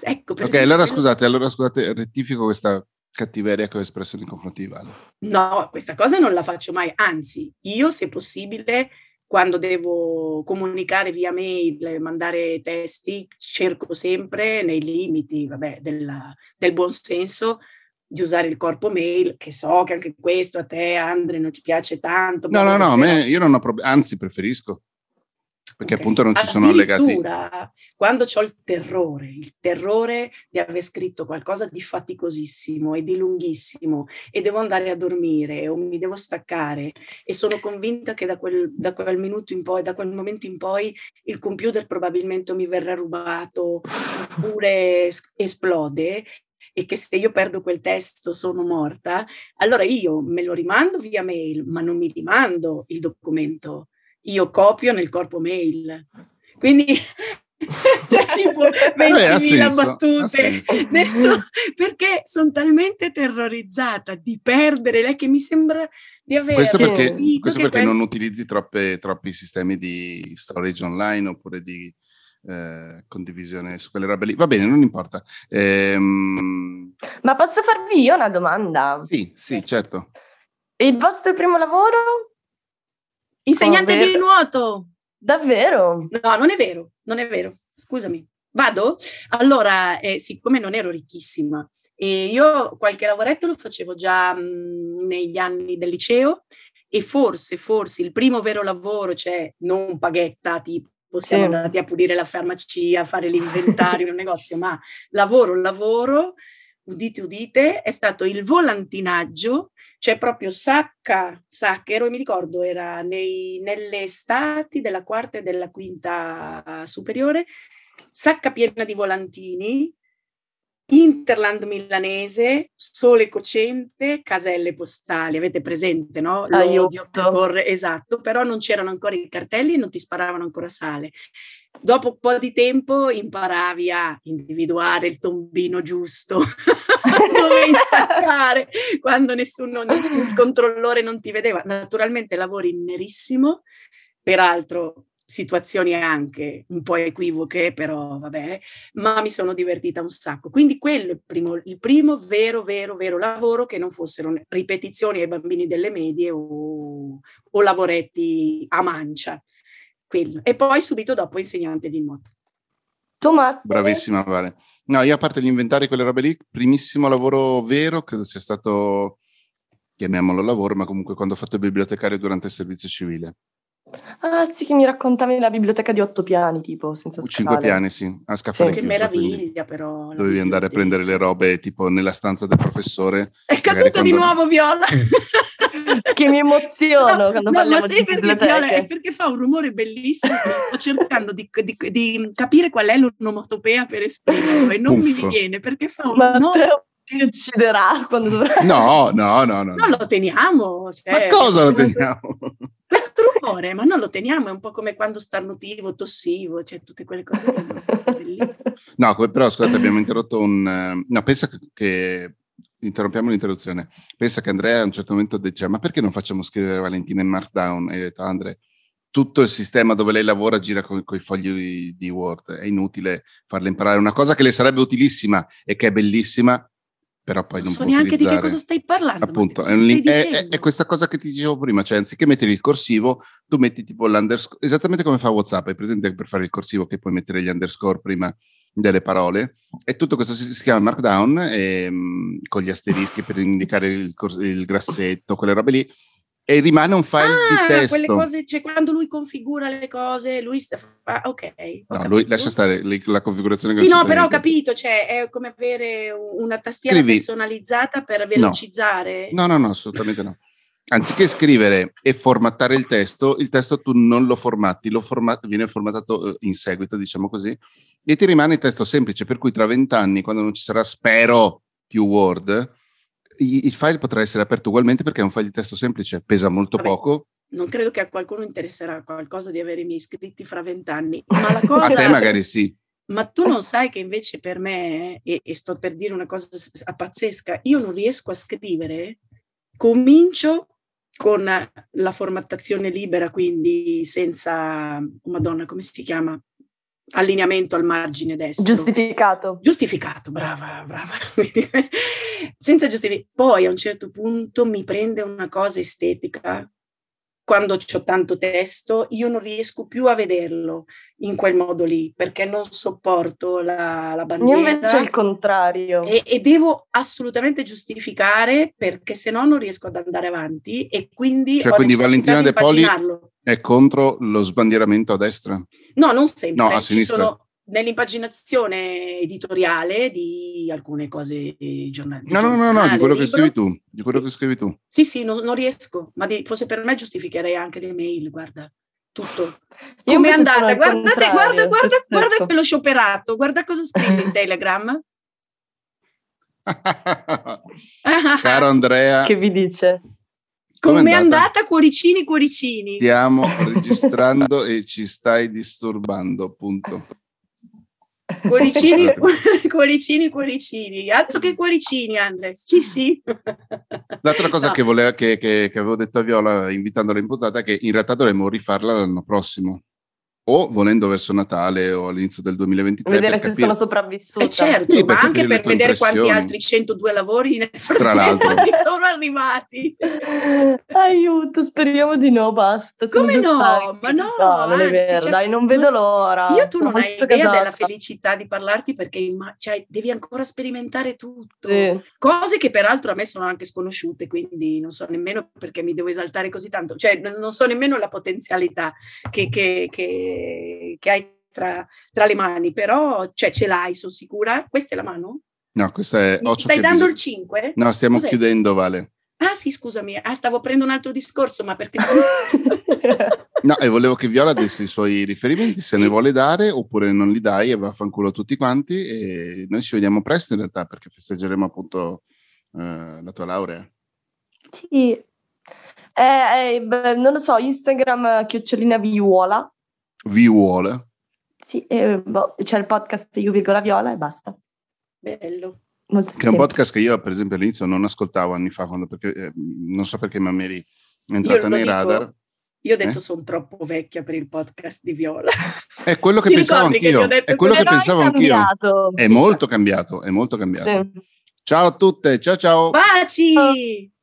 Ecco, Ok, esempio, allora scusate, allora scusate, rettifico questa cattiveria che ho espresso nei confronti di Vale. No, questa cosa non la faccio mai, anzi, io se possibile, quando devo comunicare via mail, mandare testi, cerco sempre nei limiti, vabbè, della- del buon senso di usare il corpo mail, che so che anche questo a te, Andre, non ci piace tanto. No, no, no, me, io non ho problemi, anzi preferisco, perché Ok. appunto non ci sono. Addirittura, Quando ho il terrore, il terrore di aver scritto qualcosa di faticosissimo e di lunghissimo e devo andare a dormire o mi devo staccare e sono convinta che da quel, da quel minuto in poi, da quel momento in poi, il computer probabilmente mi verrà rubato oppure es- esplode e che se io perdo quel testo sono morta, allora io me lo rimando via mail, ma non mi rimando il documento io copio nel corpo mail. Quindi c'è tipo 20.000 Eh, battute. Detto, perché sono talmente terrorizzata di perdere lei che mi sembra di avere Questo perché, questo che perché quel- non utilizzi troppe- troppi sistemi di storage online oppure di eh, condivisione su quelle robe lì. Va bene, non importa. Ehm, Ma posso farvi io una domanda? sì, sì, certo. Il vostro primo lavoro? Insegnante Oh, di nuoto. Davvero? No, non è vero, non è vero. Scusami. Vado? Allora, eh, siccome non ero ricchissima, e io qualche lavoretto lo facevo già mh, negli anni del liceo e forse, forse il primo vero lavoro, cioè non paghetta, tipo siamo Sì. andati a pulire la farmacia, a fare l'inventario in un negozio, ma lavoro, lavoro, udite, udite, è stato il volantinaggio, cioè proprio sacca, sacchero, e mi ricordo era nei- nelle estati della quarta e della quinta superiore, sacca piena di volantini, Interland milanese, sole cocente, caselle postali. Avete presente, no? L'odio corre, esatto, però non c'erano ancora i cartelli e non ti sparavano ancora sale. Dopo un po' di tempo imparavi a individuare il tombino giusto, dove insaccare, quando nessuno, nessun controllore non ti vedeva. Naturalmente lavori nerissimo, peraltro situazioni anche un po' equivoche, però vabbè, ma mi sono divertita un sacco. Quindi quello è il primo, il primo vero, vero, vero lavoro che non fossero ripetizioni ai bambini delle medie o, o lavoretti a mancia. Quello. E poi subito dopo insegnante di nuoto. Tomate. Bravissima Vale. No, io a parte gli inventari, quelle robe lì, primissimo lavoro vero, credo sia stato, chiamiamolo lavoro, ma comunque quando ho fatto il bibliotecario durante il servizio civile. Ah, sì, che mi raccontavi la biblioteca di otto piani, tipo, senza scale. Cinque piani, sì, a scaffale Che meraviglia, però. Dovevi andare a prendere le robe, tipo, nella stanza del professore. È caduta quando... di nuovo Viola! che mi emoziono no, quando no, parliamo ma sai di perché, Viola, è perché fa un rumore bellissimo sto cercando di, di, di, capire qual è l'onomatopea per esprimerlo e non Puff. mi viene perché fa un rumore ti ucciderà quando dovrà. No, no, no, no. Non lo teniamo. Cioè, ma cosa lo teniamo? Questo rumore, ma non lo teniamo, è un po' come quando starnutivo, tossivo, cioè tutte quelle cose. no, però scusate, abbiamo interrotto un... Eh, no, pensa che... Interrompiamo l'interruzione. Pensa che Andrea a un certo momento dice, ma perché non facciamo scrivere Valentina in Markdown? E ho detto, Andrea, tutto il sistema dove lei lavora gira con, con i fogli di, di Word. È inutile farle imparare una cosa che le sarebbe utilissima e che è bellissima, però poi non, non so neanche di che cosa stai parlando. Appunto, è, un, è, è, questa cosa che ti dicevo prima, cioè anziché mettere il corsivo, tu metti tipo l'underscore, esattamente come fa WhatsApp, hai presente per fare il corsivo che puoi mettere gli underscore prima delle parole, e tutto questo si, si chiama Markdown, e, ehm, con gli asterischi per indicare il, il grassetto, quelle robe lì, e rimane un file ah, di testo. quelle cose, cioè quando lui configura le cose, lui sta... Ah, ok. No, lui lascia stare la configurazione che Sì, no, però ho capito, cioè è come avere una tastiera Scrivi. personalizzata per velocizzare. No, no, no, no assolutamente no. Anziché scrivere e formattare il testo, il testo tu non lo formatti, lo format- viene formattato eh, in seguito, diciamo così, e ti rimane il testo semplice, per cui tra vent'anni, quando non ci sarà, spero, più Word, il file potrà essere aperto ugualmente perché è un file di testo semplice, pesa molto Vabbè, poco. Non credo che a qualcuno interesserà qualcosa di avere i miei iscritti fra vent'anni, ma la cosa... a te magari sì. Ma tu non sai che invece per me, e, e sto per dire una cosa pazzesca, io non riesco a scrivere, comincio con la formattazione libera, quindi senza, oh madonna, come si chiama? Allineamento al margine destro. Giustificato. Giustificato, brava, brava. Senza giustificare. Poi a un certo punto mi prende una cosa estetica. Quando ho tanto testo, io non riesco più a vederlo in quel modo lì, perché non sopporto la, la bandiera. Io invece il contrario. E, e, devo assolutamente giustificare, perché se no non riesco ad andare avanti e quindi... Cioè, quindi Valentina De Poli è contro lo sbandieramento a destra? No, non sempre. No, a sinistra. Sono nell'impaginazione editoriale di alcune cose giornalistiche. No, no, no, no, di quello che scrivi tu, di quello che scrivi tu. Sì, sì, no, non riesco, ma di, forse per me giustificherei anche le mail, guarda, tutto. Come è andata? Guardate, guarda, guarda, guarda quello scioperato, guarda cosa scrive in Telegram. Caro Andrea. Che vi dice? Come è andata? Cuoricini, cuoricini. Stiamo registrando e ci stai disturbando, appunto. Cuoricini, cuoricini, cuoricini. Altro che cuoricini, Andres. Sì, sì. L'altra cosa no. che, voleva, che, che, che, avevo detto a Viola invitandola in puntata è che in realtà dovremmo rifarla l'anno prossimo o volendo verso Natale o all'inizio del 2023. Vedere se sono sopravvissuta. Eh certo, sì, ma anche per vedere quanti altri 102 lavori nel Tra l'altro. sono arrivati. Aiuto, speriamo di no, basta. Come no? Stanchi. Ma no, no non è vero, cioè, dai, non vedo l'ora. Io tu non hai idea casata. della felicità di parlarti perché imma- cioè, devi ancora sperimentare tutto. Sì. Cose che peraltro a me sono anche sconosciute, quindi non so nemmeno perché mi devo esaltare così tanto. Cioè, non so nemmeno la potenzialità che, che, che che, hai tra, tra, le mani, però cioè, ce l'hai, sono sicura. Questa è la mano? No, questa è... Mi stai dando bisogno. il 5? No, stiamo Cos'è? chiudendo, Vale. Ah sì, scusami, ah, stavo prendendo un altro discorso, ma perché... no, e volevo che Viola desse i suoi riferimenti, se sì. ne vuole dare, oppure non li dai e vaffanculo a tutti quanti. E noi ci vediamo presto in realtà, perché festeggeremo appunto eh, la tua laurea. Sì, eh, eh, non lo so, Instagram chiocciolina viuola. Viuola? Sì, eh, boh, c'è il podcast Io virgola viola e basta. Bello. Molto che è un podcast che io, per esempio, all'inizio non ascoltavo anni fa, quando, perché, eh, non so perché, ma mi eri entrata nei dico, radar. Io ho detto eh? sono troppo vecchia per il podcast di Viola. È quello che Ti pensavo anch'io. Che è quello che pensavo anch'io. È molto cambiato, è molto cambiato. Sì. Ciao a tutte, ciao ciao. Baci!